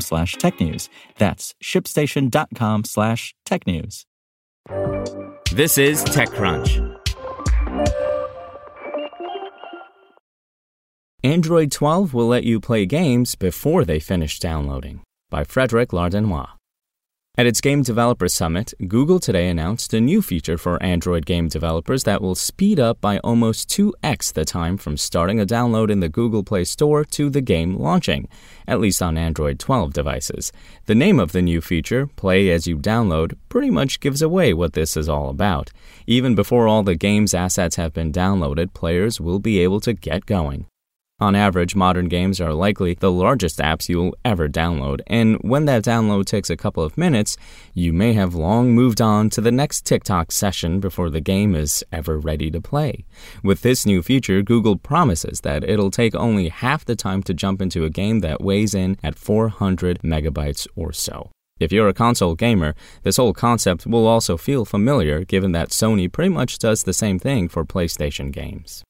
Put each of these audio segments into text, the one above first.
slash technews. That's shipstation.com slash technews. This is TechCrunch. Android 12 will let you play games before they finish downloading. By Frederic Lardinois. At its Game Developer Summit, Google today announced a new feature for Android game developers that will speed up by almost 2x the time from starting a download in the Google Play Store to the game launching, at least on Android 12 devices. The name of the new feature, Play as you download, pretty much gives away what this is all about. Even before all the game's assets have been downloaded, players will be able to get going. On average, modern games are likely the largest apps you'll ever download, and when that download takes a couple of minutes, you may have long moved on to the next TikTok session before the game is ever ready to play. With this new feature, Google promises that it'll take only half the time to jump into a game that weighs in at 400 megabytes or so. If you're a console gamer, this whole concept will also feel familiar given that Sony pretty much does the same thing for PlayStation games.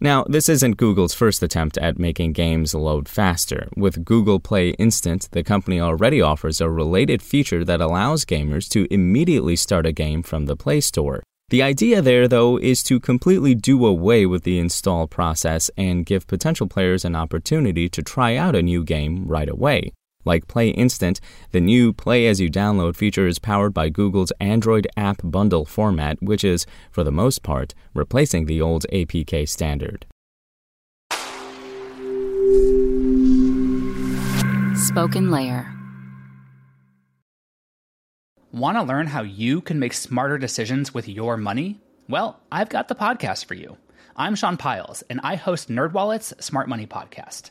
Now, this isn't Google's first attempt at making games load faster. With Google Play Instant, the company already offers a related feature that allows gamers to immediately start a game from the Play Store. The idea there, though, is to completely do away with the install process and give potential players an opportunity to try out a new game right away. Like Play Instant, the new Play as you download feature is powered by Google's Android App Bundle format, which is, for the most part, replacing the old APK standard. Spoken Layer. Want to learn how you can make smarter decisions with your money? Well, I've got the podcast for you. I'm Sean Pyles, and I host NerdWallet's Smart Money Podcast.